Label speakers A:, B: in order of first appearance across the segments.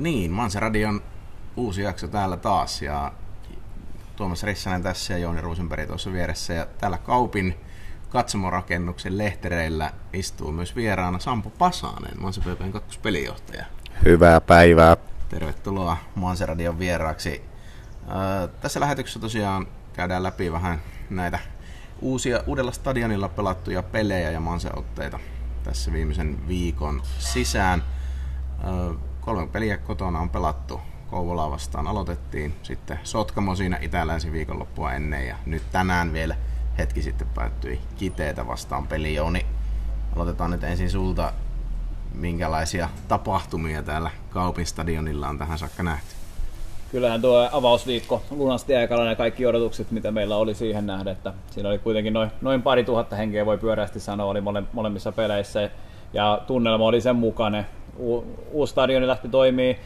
A: Niin, Manseradion uusi jakso täällä taas ja Tuomas Rissanen tässä ja Jouni Ruusenberg tuossa vieressä. Ja täällä Kaupin katsomorakennuksen lehtereillä istuu myös vieraana Sampo Pasanen, Mansepepen kakkospelijohtaja.
B: Hyvää päivää.
A: Tervetuloa Manseradion vieraaksi. Tässä lähetyksessä tosiaan käydään läpi vähän näitä uusia uudella stadionilla pelattuja pelejä ja manseotteita tässä viimeisen viikon sisään. Kolme peliä kotona on pelattu. Kouvolaa vastaan aloitettiin, sitten Sotkamo siinä itä-länsi viikonloppua ennen ja nyt tänään vielä hetki sitten päättyi Kiteitä vastaan peli. Jouni, aloitetaan nyt ensin sulta. Minkälaisia tapahtumia täällä Kaupin stadionilla on tähän saakka nähty?
C: Kyllähän tuo avausviikko lunasti aikana ne kaikki odotukset, mitä meillä oli siihen nähdä, että siinä oli kuitenkin noin, noin pari tuhatta henkeä, voi pyörästi sanoa, oli mole, molemmissa peleissä ja tunnelma oli sen mukainen. Uusi stadioni lähti toimii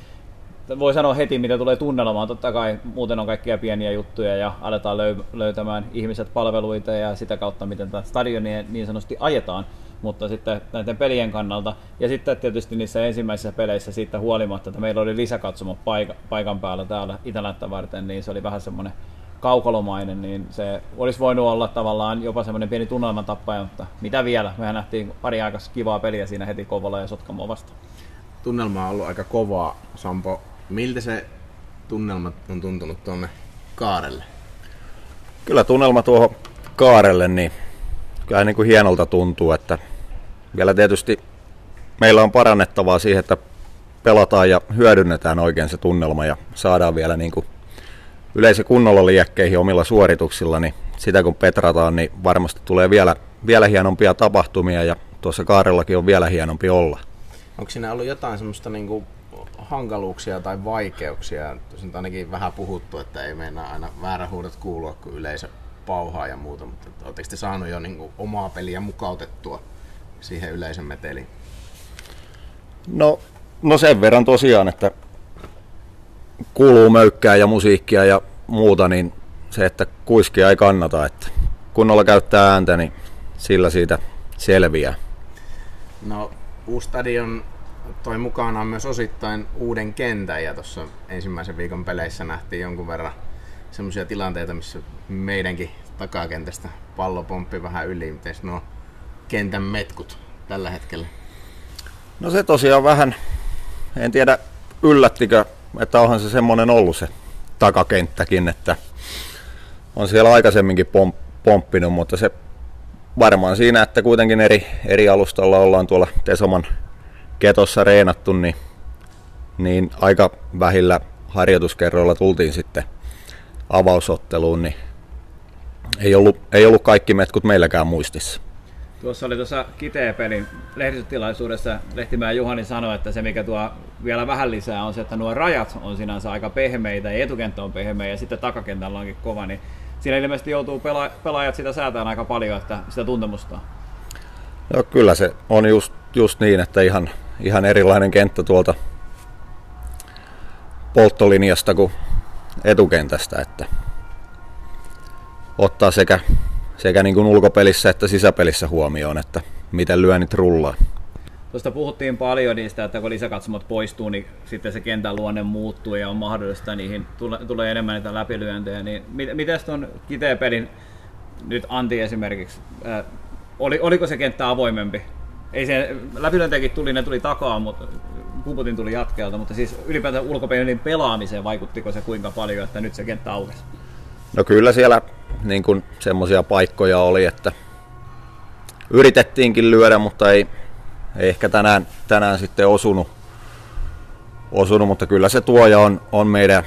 C: voi sanoa heti, mitä tulee tunnelmaan. Totta kai muuten on kaikkia pieniä juttuja ja aletaan löy- löytämään ihmiset palveluita ja sitä kautta, miten tätä stadionia niin sanotusti ajetaan. Mutta sitten näiden pelien kannalta ja sitten tietysti niissä ensimmäisissä peleissä siitä huolimatta, että meillä oli lisäkatsomo paik- paikan päällä täällä Itälänttä varten, niin se oli vähän semmoinen kaukolomainen, niin se olisi voinut olla tavallaan jopa semmoinen pieni tunnelmatappaja, mutta mitä vielä? Mehän nähtiin pari aikaa kivaa peliä siinä heti Kovola ja Sotkamo vastaan.
A: Tunnelma on ollut aika kovaa, Sampo. Miltä se tunnelma on tuntunut tuonne Kaarelle?
B: Kyllä tunnelma tuohon Kaarelle, niin kyllä niin kuin hienolta tuntuu, että vielä tietysti meillä on parannettavaa siihen, että pelataan ja hyödynnetään oikein se tunnelma ja saadaan vielä niin kuin yleisö kunnolla liekkeihin omilla suorituksilla, niin sitä kun petrataan, niin varmasti tulee vielä, vielä hienompia tapahtumia ja tuossa Kaarellakin on vielä hienompi olla.
A: Onko siinä ollut jotain semmoista niin kuin hankaluuksia tai vaikeuksia? Tuossa on ainakin vähän puhuttu, että ei meinaa aina väärä huudot kuulua, kun yleisö pauhaa ja muuta, mutta oletteko te saanut jo niin kuin omaa peliä mukautettua siihen yleisön meteliin?
B: No, no sen verran tosiaan, että kuuluu möykkää ja musiikkia ja muuta, niin se, että kuiskia ei kannata, että kunnolla käyttää ääntä, niin sillä siitä selviää.
A: No, uusi stadion toi mukanaan myös osittain uuden kentän ja tuossa ensimmäisen viikon peleissä nähtiin jonkun verran semmoisia tilanteita, missä meidänkin takakentästä pallo pomppi vähän yli. Miten nuo kentän metkut tällä hetkellä?
B: No se tosiaan vähän, en tiedä yllättikö, että onhan se semmoinen ollut se takakenttäkin, että on siellä aikaisemminkin pomp, pomppinut, mutta se varmaan siinä, että kuitenkin eri, eri alustalla ollaan tuolla Tesoman ketossa reenattu, niin, niin aika vähillä harjoituskerroilla tultiin sitten avausotteluun, niin ei ollut, ei ollut kaikki metkut meilläkään muistissa.
C: Tuossa oli tuossa Kiteen-pelin lehdistötilaisuudessa Lehtimäen Juhani sanoi, että se mikä tuo vielä vähän lisää on se, että nuo rajat on sinänsä aika pehmeitä ja etukenttä on pehmeä ja sitten takakentällä onkin kova, niin siinä ilmeisesti joutuu pela- pelaajat sitä säätämään aika paljon, että sitä tuntemusta.
B: No kyllä se on just, just niin, että ihan, ihan erilainen kenttä tuolta polttolinjasta kuin etukentästä, että ottaa sekä, sekä niin kuin ulkopelissä että sisäpelissä huomioon, että miten lyönnit rullaa.
C: Tuosta puhuttiin paljon niistä, että kun lisäkatsomot poistuu, niin sitten se kentän luonne muuttuu ja on mahdollista niihin tule, tulee enemmän niitä läpilyöntejä. Niin miten tuon kiteen pelin nyt Anti esimerkiksi, ää, oli, oliko se kenttä avoimempi? Ei se, läpilyöntejäkin tuli, ne tuli takaa, mutta Kuputin tuli jatkeelta, mutta siis ylipäätään ulkopelin pelaamiseen vaikuttiko se kuinka paljon, että nyt se kenttä aukesi?
B: No kyllä siellä niin semmoisia paikkoja oli, että yritettiinkin lyödä, mutta ei, ei ehkä tänään, tänään sitten osunut, osunut, mutta kyllä se tuoja on, on meidän,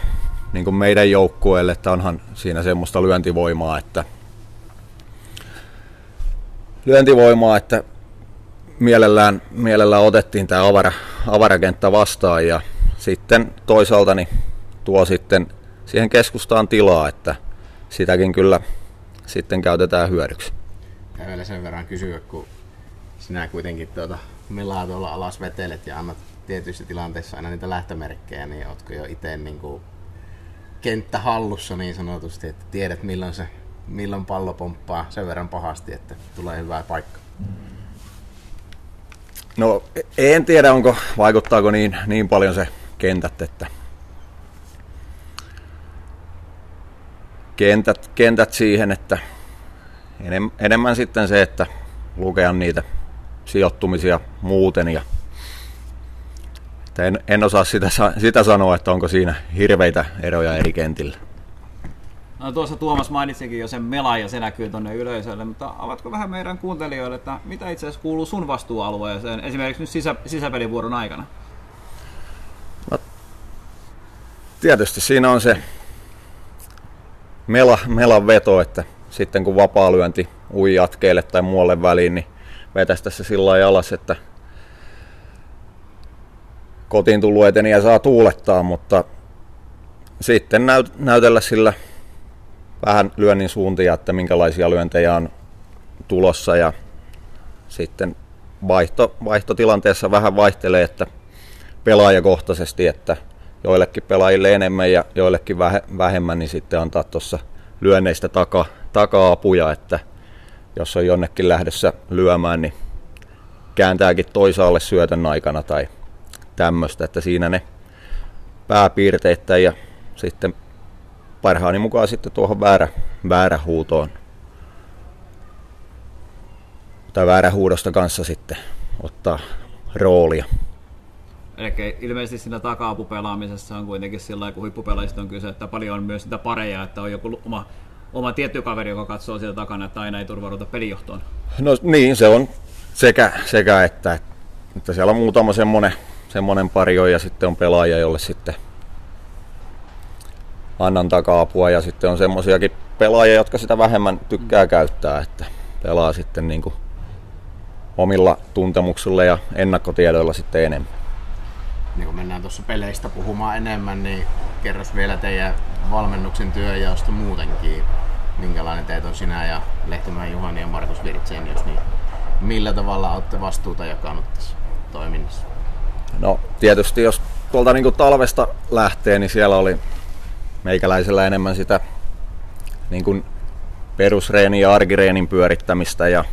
B: niin kuin meidän joukkueelle, että onhan siinä semmoista lyöntivoimaa, että lyöntivoimaa, että mielellään, mielellään otettiin tämä avara, avarakenttä vastaan ja sitten toisaalta niin tuo sitten siihen keskustaan tilaa, että sitäkin kyllä sitten käytetään hyödyksi.
A: Ja vielä sen verran kysyä, kun sinä kuitenkin tuota melaa tuolla alas vetelet ja annat tietyissä tilanteissa aina niitä lähtömerkkejä, niin ootko jo itse niin kenttä hallussa niin sanotusti, että tiedät milloin se milloin pallo pomppaa sen verran pahasti, että tulee hyvää paikka?
B: No en tiedä, onko, vaikuttaako niin, niin paljon se kentät, että kentät, kentät siihen, että enem, enemmän sitten se, että lukea niitä sijoittumisia muuten ja en, en osaa sitä, sitä sanoa, että onko siinä hirveitä eroja eri kentillä.
C: No tuossa Tuomas mainitsikin jo sen melan ja se näkyy tuonne yleisölle, mutta avatko vähän meidän kuuntelijoille, että mitä itse asiassa kuuluu sun vastuualueeseen esimerkiksi nyt sisä, sisäpelivuoron aikana?
B: No, tietysti siinä on se mela, melan veto, että sitten kun vapaa lyönti ui jatkeelle tai muualle väliin, niin vetästä se sillä lailla alas, että kotiin tullut ja saa tuulettaa, mutta sitten näyt, näytellä sillä vähän lyönnin suuntia, että minkälaisia lyöntejä on tulossa. Ja sitten vaihto, vaihtotilanteessa vähän vaihtelee, että pelaajakohtaisesti, että joillekin pelaajille enemmän ja joillekin vähemmän, niin sitten antaa tuossa lyönneistä taka, taka-apuja, että jos on jonnekin lähdössä lyömään, niin kääntääkin toisaalle syötön aikana tai tämmöistä, että siinä ne pääpiirteitä ja sitten parhaani mukaan sitten tuohon väärä, väärä huutoon tai väärä huudosta kanssa sitten ottaa roolia.
C: Eli ilmeisesti siinä taka-apupelaamisessa on kuitenkin sillä kun huippupelaajista on kyse, että paljon on myös sitä pareja, että on joku oma, oma tietty kaveri, joka katsoo sieltä takana, että aina ei turvauduta pelijohtoon.
B: No niin, se on sekä, sekä että, että siellä on muutama semmoinen, semmoinen pari ja sitten on pelaaja, jolle sitten annan taka-apua ja sitten on semmoisiakin pelaajia, jotka sitä vähemmän tykkää käyttää, että pelaa sitten niin kuin omilla tuntemuksilla ja ennakkotiedoilla sitten enemmän.
A: Niin kun mennään tuossa peleistä puhumaan enemmän, niin kerros vielä teidän valmennuksen työjaosta muutenkin. Minkälainen teet on sinä ja Lehtimäen Juhani ja Markus Virtsenius, niin millä tavalla olette vastuuta jakanut tässä toiminnassa?
B: No tietysti jos tuolta niin talvesta lähtee, niin siellä oli meikäläisellä enemmän sitä niin kuin perusreenin ja arkireenin pyörittämistä ja,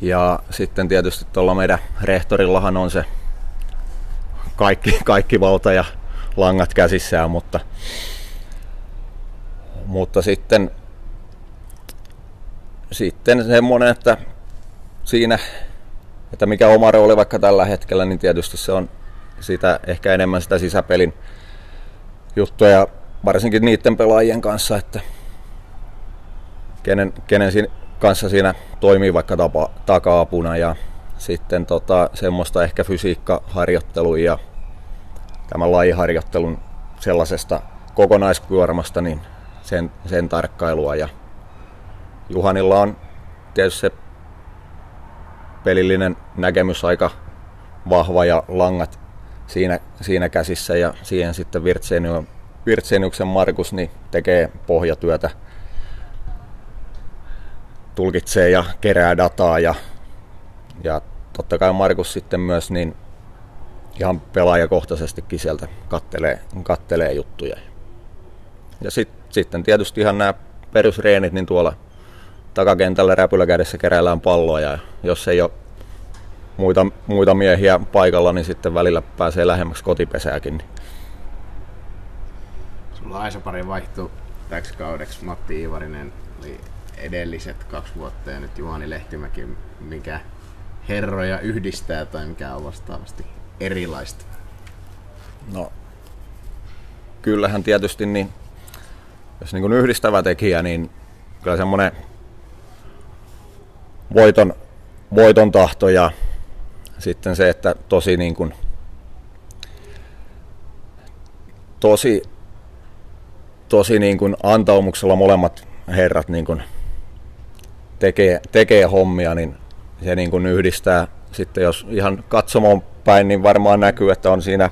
B: ja sitten tietysti tuolla meidän rehtorillahan on se kaikki, kaikki valta ja langat käsissään, mutta, mutta sitten, sitten semmoinen, että siinä, että mikä oma rooli vaikka tällä hetkellä, niin tietysti se on sitä ehkä enemmän sitä sisäpelin juttuja, varsinkin niiden pelaajien kanssa, että kenen, kenen siinä, kanssa siinä toimii vaikka tapa, taka-apuna ja sitten tota, semmoista ehkä fysiikkaharjoittelua ja tämän lajiharjoittelun sellaisesta kokonaiskuormasta, niin sen, sen tarkkailua. Ja Juhanilla on tietysti se pelillinen näkemys aika vahva ja langat siinä, siinä käsissä ja siihen sitten Virtseniuksen Markus niin tekee pohjatyötä, tulkitsee ja kerää dataa ja, ja totta kai Markus sitten myös niin ihan pelaajakohtaisestikin sieltä kattelee, kattelee juttuja. Ja sit, sitten tietysti ihan nämä perusreenit, niin tuolla takakentällä räpyläkädessä keräillään palloa ja jos ei ole muita, muita miehiä paikalla, niin sitten välillä pääsee lähemmäksi kotipesääkin. Niin.
A: Sulla Aisa-pari vaihtui täksi kaudeksi. Matti Iivarinen oli edelliset kaksi vuotta ja nyt Juhani Lehtimäki, mikä herroja yhdistää tai mikä on vastaavasti erilaista?
B: No, kyllähän tietysti niin, jos niin kuin yhdistävä tekijä, niin kyllä semmoinen voiton, voiton tahto ja sitten se, että tosi niin kuin, tosi, tosi niin kuin antaumuksella molemmat herrat niin kuin tekee, tekee hommia, niin se niin kuin yhdistää. Sitten jos ihan katsomaan päin, niin varmaan näkyy, että on siinä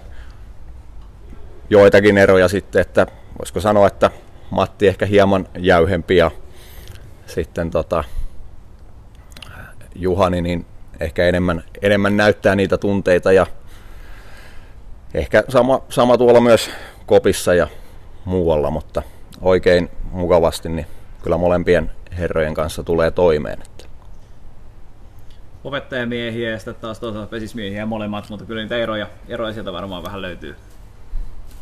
B: joitakin eroja sitten, että voisiko sanoa, että Matti ehkä hieman jäyhempi ja sitten tota, Juhani niin ehkä enemmän, enemmän näyttää niitä tunteita ja ehkä sama, sama tuolla myös kopissa ja muualla, mutta oikein mukavasti niin kyllä molempien herrojen kanssa tulee toimeen.
C: opettajamiehiä ja sitten taas toisaalta pesismiehiä molemmat, mutta kyllä niitä eroja, eroja sieltä varmaan vähän löytyy.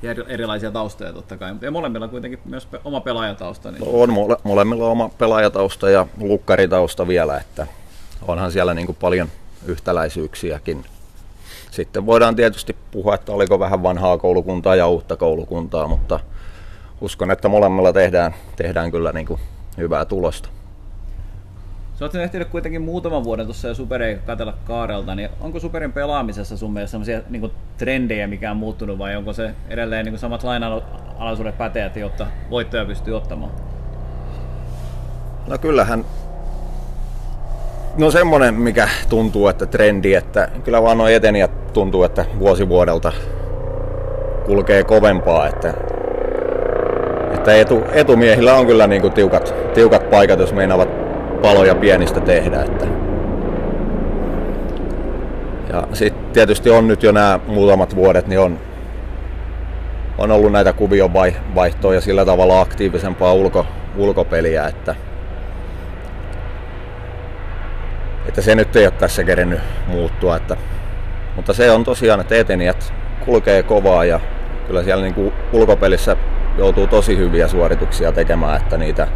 C: Ja erilaisia taustoja totta kai, ja molemmilla kuitenkin myös oma pelaajatausta. Niin...
B: On mole, molemmilla oma pelaajatausta ja lukkaritausta vielä, että onhan siellä niin kuin paljon yhtäläisyyksiäkin. Sitten voidaan tietysti puhua, että oliko vähän vanhaa koulukuntaa ja uutta koulukuntaa, mutta uskon, että molemmilla tehdään, tehdään kyllä niin kuin hyvää tulosta.
C: Sä oot ehtinyt kuitenkin muutaman vuoden tuossa jo Superia katella kaarelta, niin onko Superin pelaamisessa sun mielestä sellaisia niin trendejä, mikä on muuttunut, vai onko se edelleen niin samat lainalaisuudet päteät, jotta voittoja pystyy ottamaan?
B: No kyllähän No semmonen, mikä tuntuu, että trendi, että kyllä vaan noin etenijät tuntuu, että vuosi vuodelta kulkee kovempaa, että, että etu, etumiehillä on kyllä niin tiukat, tiukat paikat, jos meinaavat paloja pienistä tehdä. Että. Ja sitten tietysti on nyt jo nämä muutamat vuodet, niin on, on ollut näitä kuvion vaihtoja ja sillä tavalla aktiivisempaa ulko, ulkopeliä, että että se nyt ei ole tässä kerennyt muuttua. Että, mutta se on tosiaan, että etenijät kulkee kovaa ja kyllä siellä niin kuin ulkopelissä joutuu tosi hyviä suorituksia tekemään, että niitä,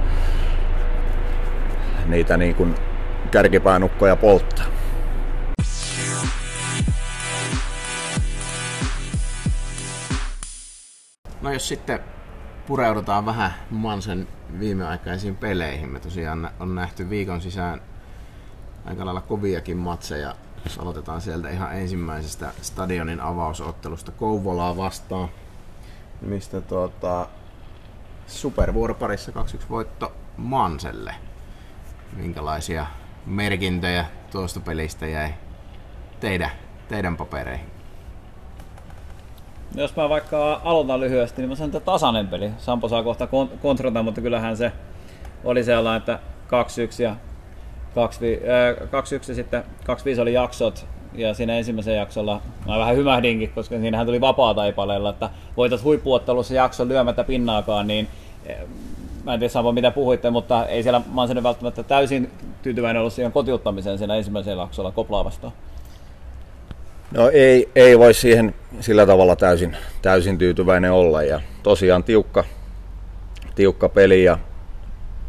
B: niitä niin kuin kärkipäänukkoja polttaa.
A: No jos sitten pureudutaan vähän Mansen viimeaikaisiin peleihin. Me tosiaan on nähty viikon sisään aika lailla koviakin matseja. Jos aloitetaan sieltä ihan ensimmäisestä stadionin avausottelusta Kouvolaa vastaan, mistä tuota, supervuoroparissa 2-1 voitto Manselle. Minkälaisia merkintöjä tuosta pelistä jäi teidän, teidän papereihin?
C: Jos mä vaikka aloitan lyhyesti, niin mä sanon, että tasainen peli. Sampo saa kohta kontrota, mutta kyllähän se oli sellainen, että 2-1 ja 2-1 sitten 2-5 oli jaksot ja siinä ensimmäisen jaksolla mä vähän hymähdinkin, koska siinähän tuli vapaa taipaleella, että voitat huippuottelussa jakson lyömättä pinnaakaan, niin mä en tiedä Sampo mitä puhuitte, mutta ei siellä, oon välttämättä täysin tyytyväinen ollut siihen kotiuttamiseen siinä ensimmäisellä jaksolla Koplaa vastaan.
B: No ei, ei voi siihen sillä tavalla täysin, täysin tyytyväinen olla ja tosiaan tiukka, tiukka peli ja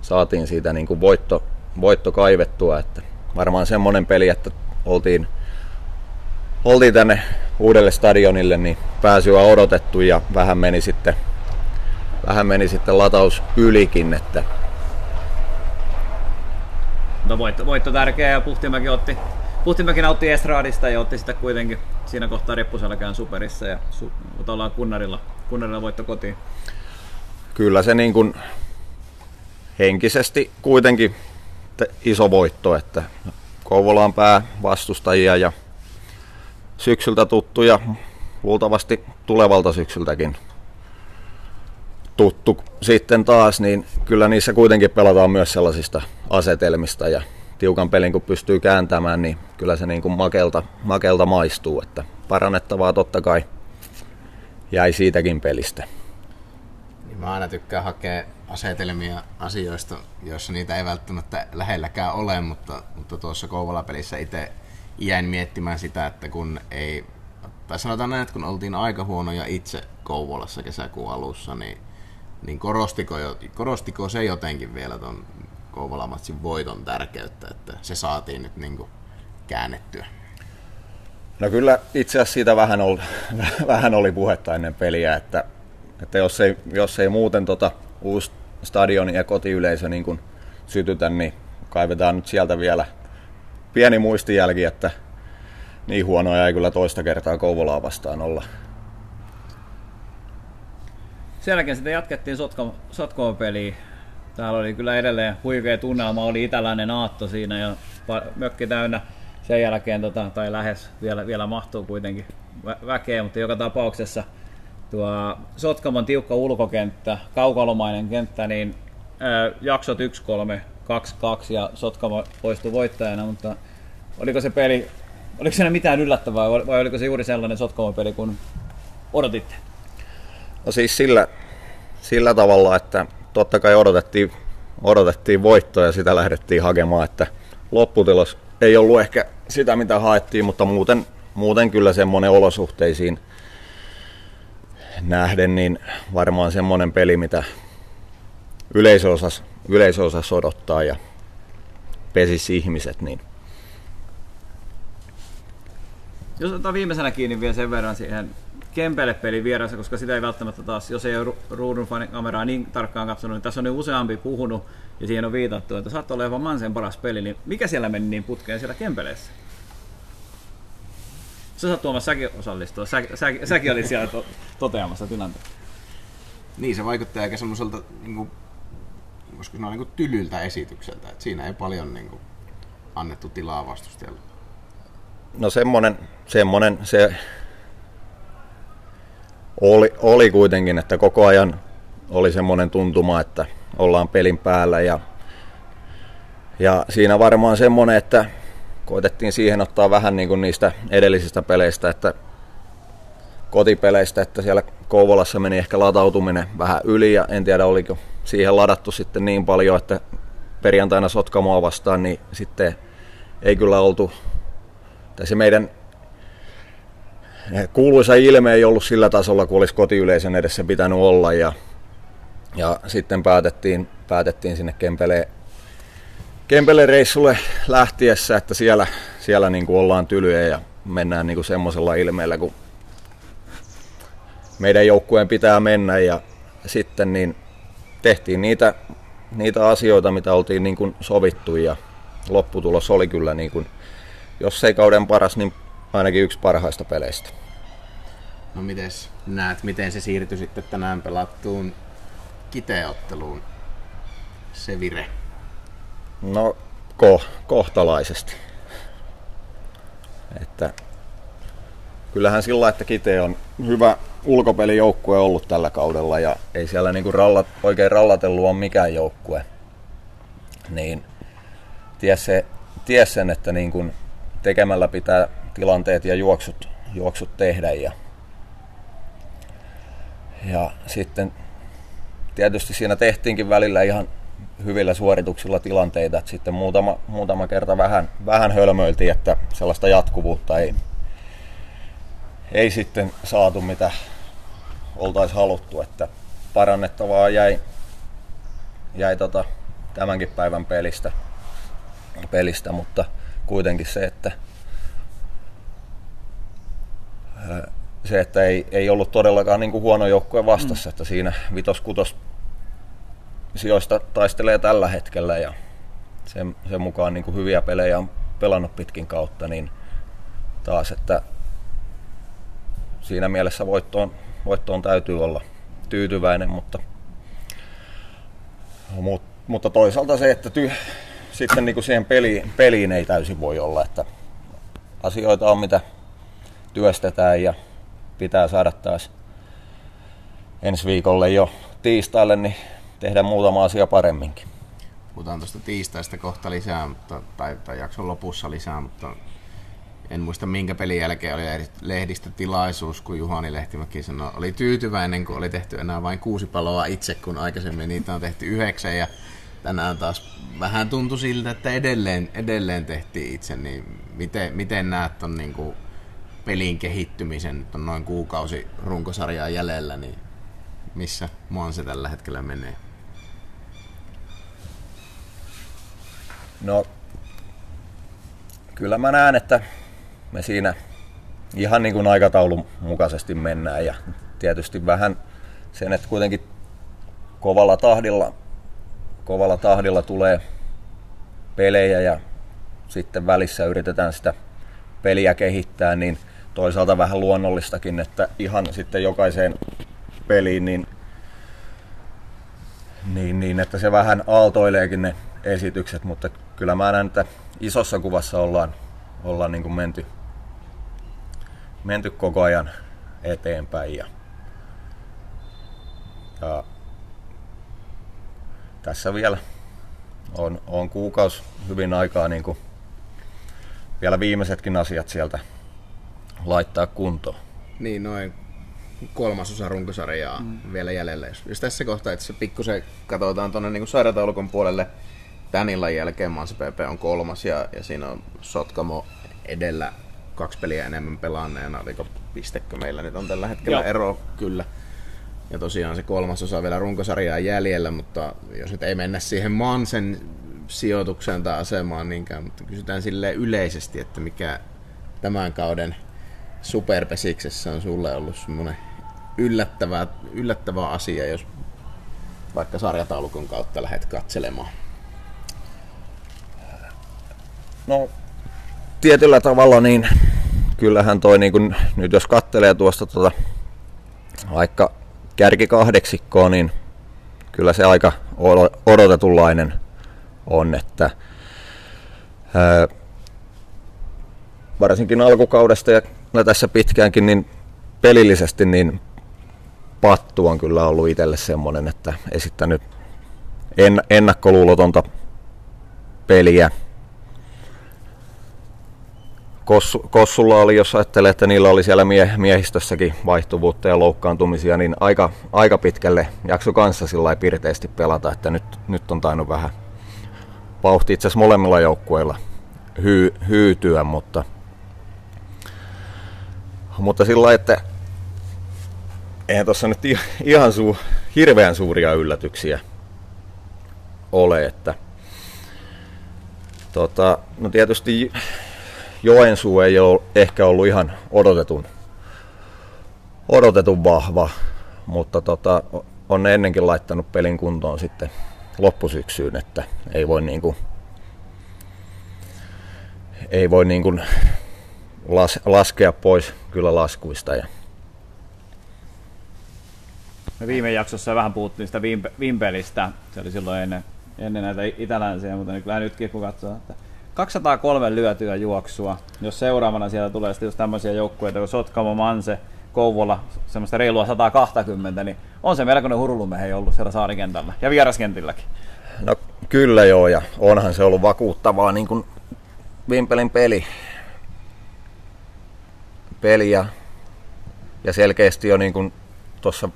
B: saatiin siitä niin kuin voitto, voitto kaivettua. Että varmaan semmoinen peli, että oltiin, oltiin tänne uudelle stadionille, niin pääsyä odotettu ja vähän meni sitten, vähän meni sitten lataus ylikin. Että...
C: Mutta voitto, voitto tärkeä ja Puhtimäki otti, Puhtimäki nautti Estradista ja otti sitä kuitenkin siinä kohtaa reppuselkään superissa ja su, ollaan kunnarilla, kunnarilla voitto kotiin.
B: Kyllä se niin kuin henkisesti kuitenkin iso voitto, että Kouvola on pää vastustajia ja syksyltä tuttuja, luultavasti tulevalta syksyltäkin tuttu sitten taas, niin kyllä niissä kuitenkin pelataan myös sellaisista asetelmista ja tiukan pelin kun pystyy kääntämään, niin kyllä se niin kuin makelta, makelta maistuu, että parannettavaa totta kai jäi siitäkin pelistä.
A: Niin mä aina tykkään hakea asetelmia asioista, joissa niitä ei välttämättä lähelläkään ole, mutta, mutta tuossa Kouvola-pelissä itse jäin miettimään sitä, että kun ei, tai sanotaan näin, että kun oltiin aika huonoja itse Kouvolassa kesäkuun alussa, niin, niin korostiko, korostiko se jotenkin vielä tuon Kouvola-matsin voiton tärkeyttä, että se saatiin nyt niin käännettyä?
B: No kyllä itse asiassa siitä vähän oli, vähän oli puhetta ennen peliä, että, että jos, ei, jos ei muuten tota uusi stadion ja kotiyleisö niin kuin sytytä, niin kaivetaan nyt sieltä vielä pieni muistijälki, että niin huonoja ei kyllä toista kertaa Kouvolaa vastaan olla.
C: Sen jälkeen sitten jatkettiin Sotkoon peliä. Täällä oli kyllä edelleen huikea tunnelma, oli itäläinen aatto siinä ja mökki täynnä. Sen jälkeen, tota, tai lähes vielä, vielä mahtuu kuitenkin väkeä, mutta joka tapauksessa – tuo Sotkamon tiukka ulkokenttä, kaukalomainen kenttä, niin ää, jaksot 1-3, 2-2 ja Sotkamo poistui voittajana, mutta oliko se peli, oliko siinä mitään yllättävää vai oliko se juuri sellainen Sotkamon peli kuin odotitte?
B: No siis sillä, sillä tavalla, että totta kai odotettiin, odotettiin voittoa ja sitä lähdettiin hakemaan, että lopputulos ei ollut ehkä sitä, mitä haettiin, mutta muuten, muuten kyllä semmoinen olosuhteisiin nähden, niin varmaan semmoinen peli, mitä yleisöosas, yleisöosas odottaa ja pesis ihmiset, niin.
C: Jos otetaan viimeisenä kiinni vielä sen verran siihen Kempele peli vieressä, koska sitä ei välttämättä taas, jos ei ole ruudun kameraa niin tarkkaan katsonut, niin tässä on nyt useampi puhunut ja siihen on viitattu, että saattoi olla jopa Mansen paras peli, niin mikä siellä meni niin putkeen siellä Kempeleessä? Sä saat Tuomas säkin osallistua, sä, sä, säkin olit siellä to, toteamassa tilanteen.
A: Niin, se vaikuttaa aika semmoiselta, niin kuin, voisiko sanoa, niin kuin tylyltä esitykseltä, että siinä ei paljon niin kuin, annettu tilaa vastustajalle.
B: No semmonen, semmonen se oli, oli kuitenkin, että koko ajan oli semmoinen tuntuma, että ollaan pelin päällä ja, ja siinä varmaan semmoinen, että koitettiin siihen ottaa vähän niin kuin niistä edellisistä peleistä, että kotipeleistä, että siellä Kouvolassa meni ehkä latautuminen vähän yli ja en tiedä oliko siihen ladattu sitten niin paljon, että perjantaina Sotkamoa vastaan, niin sitten ei kyllä oltu, tai se meidän kuuluisa ilme ei ollut sillä tasolla, kuin olisi kotiyleisön edessä pitänyt olla ja, ja sitten päätettiin, päätettiin sinne Kempeleen Kempele reissulle lähtiessä, että siellä, siellä niin kuin ollaan tylyjä ja mennään niin kuin semmoisella ilmeellä, kun meidän joukkueen pitää mennä ja sitten niin tehtiin niitä, niitä asioita, mitä oltiin niin kuin sovittu ja lopputulos oli kyllä niin kuin, jos ei kauden paras, niin ainakin yksi parhaista peleistä.
A: No miten näet, miten se siirtyi sitten tänään pelattuun kiteotteluun, se vire?
B: No ko, kohtalaisesti. Että kyllähän sillä että Kite on hyvä ulkopelijoukkue ollut tällä kaudella ja ei siellä niinku rallat, oikein rallatellut on mikään joukkue. Niin ties, se, ties sen, että niinku tekemällä pitää tilanteet ja juoksut, juoksut tehdä. Ja, ja sitten tietysti siinä tehtiinkin välillä ihan hyvillä suorituksilla tilanteita, että sitten muutama, muutama kerta vähän, vähän hölmöiltiin, että sellaista jatkuvuutta ei, ei sitten saatu, mitä oltaisiin haluttu, että parannettavaa jäi, jäi tota, tämänkin päivän pelistä, pelistä, mutta kuitenkin se, että se, että ei, ei ollut todellakaan niin kuin huono joukkue vastassa, mm. että siinä vitos-kutos sijoista taistelee tällä hetkellä ja sen, sen mukaan niin kuin hyviä pelejä on pelannut pitkin kautta, niin taas, että siinä mielessä voittoon, voittoon täytyy olla tyytyväinen, mutta, mut, mutta toisaalta se, että ty, sitten niin kuin siihen peliin, peliin ei täysin voi olla, että asioita on mitä työstetään ja pitää saada taas ensi viikolle jo tiistaille, niin tehdä muutama asia paremminkin.
A: Puhutaan tuosta tiistaista kohta lisää, mutta, tai, tai jakson lopussa lisää, mutta en muista minkä pelin jälkeen oli lehdistötilaisuus, kun Juhani Lehtimäki sanoi, oli tyytyväinen, kun oli tehty enää vain kuusi paloa itse, kun aikaisemmin niitä on tehty yhdeksän ja tänään taas vähän tuntui siltä, että edelleen, edelleen tehtiin itse, niin miten, miten näet on niin kuin pelin kehittymisen, nyt on noin kuukausi runkosarjaa jäljellä, niin missä se tällä hetkellä menee?
B: No, kyllä mä näen, että me siinä ihan niin kuin aikataulun mukaisesti mennään ja tietysti vähän sen, että kuitenkin kovalla tahdilla, kovalla tahdilla tulee pelejä ja sitten välissä yritetään sitä peliä kehittää, niin toisaalta vähän luonnollistakin, että ihan sitten jokaiseen peliin, niin, niin, niin että se vähän aaltoileekin ne esitykset, mutta kyllä mä näen, että isossa kuvassa ollaan, ollaan niin kuin menty, menty koko ajan eteenpäin. Ja, ja tässä vielä on, on kuukausi hyvin aikaa niin kuin vielä viimeisetkin asiat sieltä laittaa kuntoon.
A: Niin, noin kolmasosa runkosarjaa mm. vielä jäljellä. Jos tässä kohtaa, että se pikkusen katsotaan tuonne niin sairataulukon puolelle, tän illan jälkeen Mansi PP on kolmas ja, ja siinä on Sotkamo edellä kaksi peliä enemmän pelanneena, oliko pistekö meillä nyt on tällä hetkellä Joo. ero, kyllä. Ja tosiaan se kolmas osa vielä runkosarjaa jäljellä, mutta jos nyt ei mennä siihen Mansen sijoitukseen tai asemaan niinkään, mutta kysytään sille yleisesti, että mikä tämän kauden superpesiksessä on sulle ollut semmoinen yllättävä, yllättävä asia, jos vaikka sarjataulukon kautta lähdet katselemaan?
B: No tietyllä tavalla niin kyllähän toi niin kun, nyt jos kattelee tuosta tuota, vaikka kärki kahdeksikkoa, niin kyllä se aika odotetunlainen on, että ää, varsinkin alkukaudesta ja tässä pitkäänkin, niin pelillisesti niin pattu on kyllä ollut itselle semmoinen, että esittänyt en, ennakkoluulotonta peliä. Kossu, Kossulla oli, jos ajattelee, että niillä oli siellä mie, miehistössäkin vaihtuvuutta ja loukkaantumisia, niin aika, aika pitkälle jakso kanssa sillä pirteesti pelata, että nyt, nyt on tainnut vähän vauhti itse asiassa molemmilla joukkueilla hyy, hyytyä, mutta, mutta sillä että eihän tuossa nyt ihan suu, hirveän suuria yllätyksiä ole, että tota, no tietysti Joensuu ei ole ehkä ollut ihan odotetun, odotetun vahva, mutta tota, on ennenkin laittanut pelin kuntoon sitten loppusyksyyn, että ei voi niinku, ei voi niinku las, laskea pois kyllä laskuista ja
C: me viime jaksossa vähän puhuttiin sitä Vimpelistä, se oli silloin ennen, ennen näitä itälänsiä, mutta niin kyllä nytkin kun katsoo, että 203 lyötyä juoksua, jos seuraavana siellä tulee sitten just tämmöisiä joukkueita kuin Sotkamo, Manse, Kouvola, semmoista reilua 120, niin on se melkoinen hurulumehe ollut siellä saarikentällä ja vieraskentilläkin.
B: No kyllä joo, ja onhan se ollut vakuuttavaa niin kuin Vimpelin peli. Peli ja, selkeästi jo niin kuin tuossa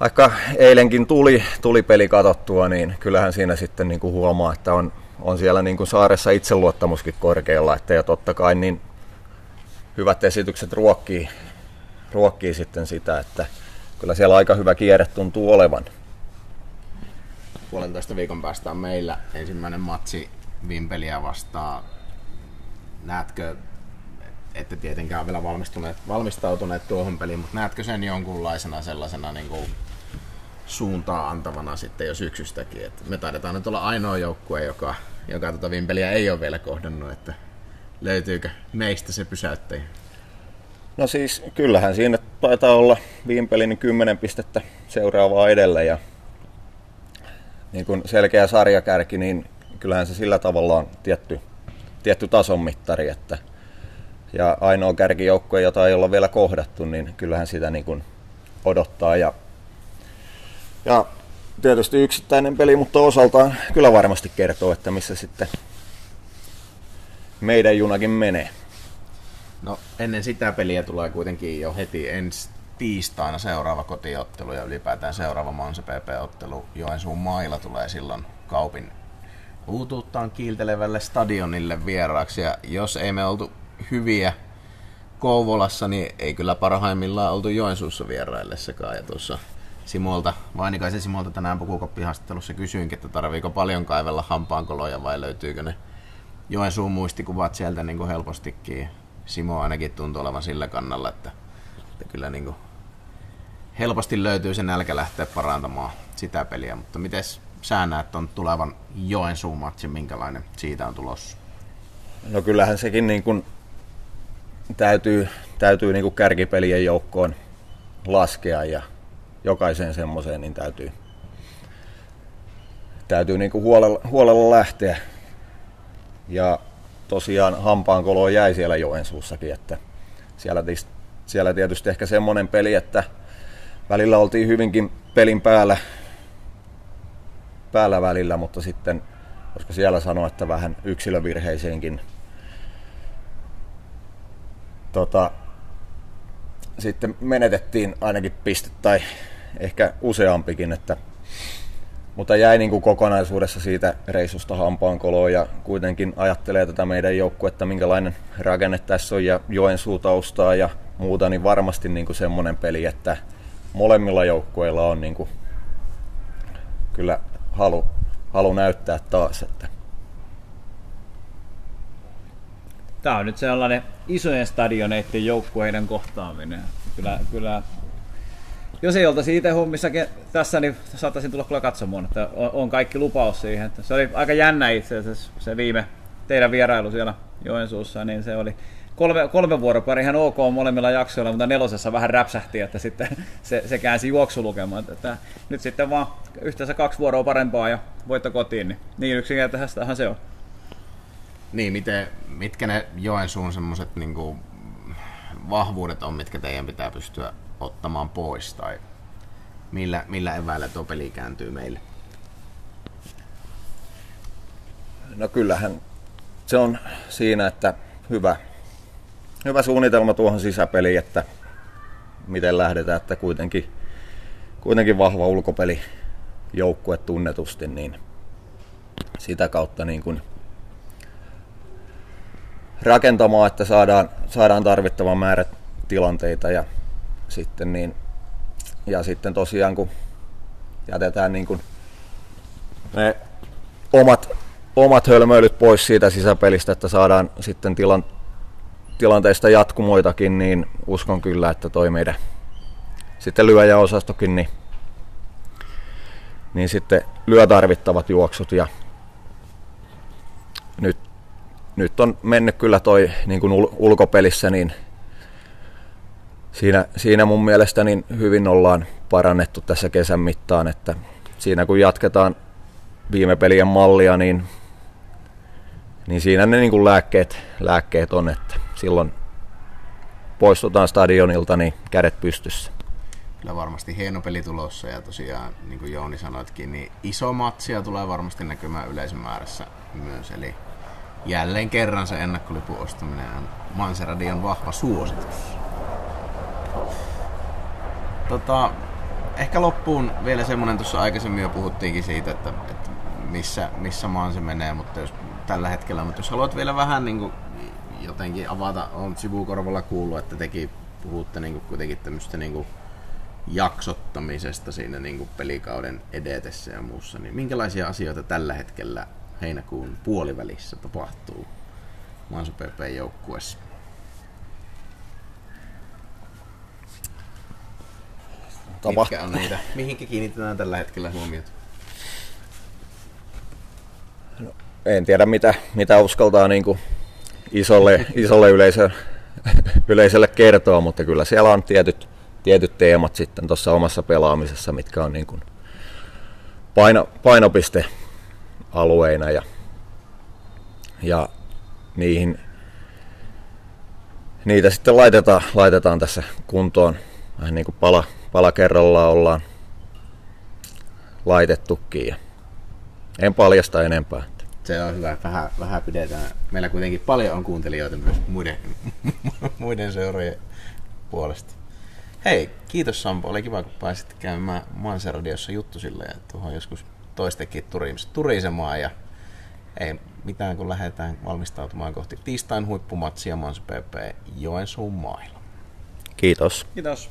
B: vaikka eilenkin tuli, tuli peli katsottua, niin kyllähän siinä sitten niin kuin huomaa, että on, on siellä niin kuin saaressa itseluottamuskin korkealla. Että ja totta kai niin hyvät esitykset ruokkii, ruokkii sitten sitä, että kyllä siellä aika hyvä kierre tuntuu olevan.
A: Puolentoista viikon päästä on meillä ensimmäinen matsi Vimpeliä vastaan. Näetkö ette tietenkään vielä valmistuneet, valmistautuneet tuohon peliin, mutta näetkö sen jonkunlaisena sellaisena niin kuin suuntaa antavana sitten jo syksystäkin? Et me taidetaan nyt olla ainoa joukkue, joka, joka tuota Vimpeliä ei ole vielä kohdannut, että löytyykö meistä se pysäyttäjä?
B: No siis kyllähän siinä taitaa olla Vimpelin 10 pistettä seuraavaa edellä ja niin kuin selkeä sarjakärki, niin kyllähän se sillä tavalla on tietty, tietty tason mittari, että – ja ainoa kärkijoukkue, jota ei olla vielä kohdattu, niin kyllähän sitä niin kuin odottaa. Ja, ja tietysti yksittäinen peli, mutta osaltaan kyllä varmasti kertoo, että missä sitten meidän junakin menee.
A: No ennen sitä peliä tulee kuitenkin jo heti ensi tiistaina seuraava kotiottelu ja ylipäätään seuraava Manse PP-ottelu Joensuun mailla tulee silloin kaupin uutuuttaan kiiltelevälle stadionille vieraaksi. Ja jos ei me oltu hyviä Kouvolassa, niin ei kyllä parhaimmillaan oltu Joensuussa vieraillessakaan. Ja tuossa Simolta, Vainikaisen Simolta tänään pukukoppihaastattelussa kysyinkin, että tarviiko paljon kaivella hampaankoloja vai löytyykö ne Joensuun muistikuvat sieltä niin kuin helpostikin. Simo ainakin tuntuu olevan sillä kannalla, että, että kyllä niin kuin helposti löytyy se nälkä lähteä parantamaan sitä peliä. Mutta miten sä näet on tulevan Joensuun matsin, minkälainen siitä on tulossa?
B: No kyllähän sekin niin kuin täytyy, täytyy niin kuin kärkipelien joukkoon laskea ja jokaiseen semmoiseen niin täytyy, täytyy niin kuin huolella, huolella lähteä. Ja tosiaan hampaankolo jäi siellä Joensuussakin, että siellä, siellä tietysti ehkä semmoinen peli, että välillä oltiin hyvinkin pelin päällä, päällä välillä, mutta sitten, koska siellä sanoa, että vähän yksilövirheisiinkin tota, sitten menetettiin ainakin piste tai ehkä useampikin, että mutta jäi niin kuin kokonaisuudessa siitä reissusta hampaankoloon ja kuitenkin ajattelee tätä meidän joukkuetta, minkälainen rakenne tässä on ja Joensuu taustaa ja muuta, niin varmasti niin kuin semmoinen peli, että molemmilla joukkueilla on niin kuin kyllä halu, halu näyttää taas. Että.
C: Tämä on nyt sellainen isojen stadioneiden joukkueiden kohtaaminen. Kyllä, kyllä jos ei oltaisi itse hommissa tässä, niin saattaisin tulla kyllä katsomaan, että on kaikki lupaus siihen. Että se oli aika jännä itse asiassa se viime teidän vierailu siellä Joensuussa, niin se oli kolme, kolme vuoropari ihan ok molemmilla jaksoilla, mutta nelosessa vähän räpsähti, että sitten se, se käänsi juoksulukemaan. Että nyt sitten vaan yhteensä kaksi vuoroa parempaa ja voitto kotiin, niin, niin yksinkertaistahan se on.
A: Niin, miten, mitkä ne Joensuun semmoiset niin vahvuudet on, mitkä teidän pitää pystyä ottamaan pois, tai millä, millä eväillä tuo peli kääntyy meille?
B: No kyllähän se on siinä, että hyvä, hyvä suunnitelma tuohon sisäpeliin, että miten lähdetään, että kuitenkin, kuitenkin vahva ulkopeli joukkue tunnetusti, niin sitä kautta niin kuin rakentamaan, että saadaan, saadaan tarvittava määrä tilanteita ja sitten niin, ja sitten tosiaan kun jätetään niin kuin ne omat, omat hölmöilyt pois siitä sisäpelistä, että saadaan sitten tilan, tilanteista jatkumoitakin, niin uskon kyllä, että toi meidän sitten lyöjäosastokin, niin, niin sitten lyö tarvittavat juoksut ja nyt on mennyt kyllä toi niin kuin ulkopelissä niin siinä, siinä mun mielestä niin hyvin ollaan parannettu tässä kesän mittaan, että siinä kun jatketaan viime pelien mallia, niin, niin siinä ne niin kuin lääkkeet, lääkkeet on, että silloin poistutaan stadionilta, niin kädet pystyssä.
A: Kyllä varmasti hieno peli tulossa ja tosiaan, niin kuin Jouni sanoitkin, niin iso matsia tulee varmasti näkymään yleisön määrässä myös. Eli jälleen kerran se ennakkolipun ostaminen on Manseradion vahva suositus. Tota, ehkä loppuun vielä semmonen, tuossa aikaisemmin jo puhuttiinkin siitä, että, että missä, missä maan se menee, mutta jos tällä hetkellä, mutta jos haluat vielä vähän niin kuin, jotenkin avata, on sivukorvalla kuullut, että teki puhutte niin kuin, kuitenkin tämmöistä niin kuin, jaksottamisesta siinä niin kuin, pelikauden edetessä ja muussa, niin minkälaisia asioita tällä hetkellä heinäkuun puolivälissä tapahtuu Manso PP joukkueessa? tapa. Mitkä on niitä? Mihinkä kiinnitetään tällä hetkellä huomiota?
B: No, en tiedä mitä, mitä uskaltaa niin kuin isolle, isolle yleisö, yleisölle kertoa, mutta kyllä siellä on tietyt, tietyt teemat sitten tuossa omassa pelaamisessa, mitkä on niin kuin paino, painopistealueina ja, ja niihin, niitä sitten laitetaan, laitetaan tässä kuntoon vähän niin kuin pala, pala kerrallaan ollaan laitettukin. Ja en paljasta enempää.
A: Se on hyvä, vähän, vähän pidetään. Meillä kuitenkin paljon on kuuntelijoita myös muiden, muiden seurojen puolesta. Hei, kiitos Sampo. Oli kiva, kun pääsit käymään Manseradiossa juttusille ja tuohon joskus toistekin turisemaan. Ja ei mitään, kun lähdetään valmistautumaan kohti tiistain huippumatsia Mans PP Joensuun mailla.
B: Kiitos.
C: Kiitos.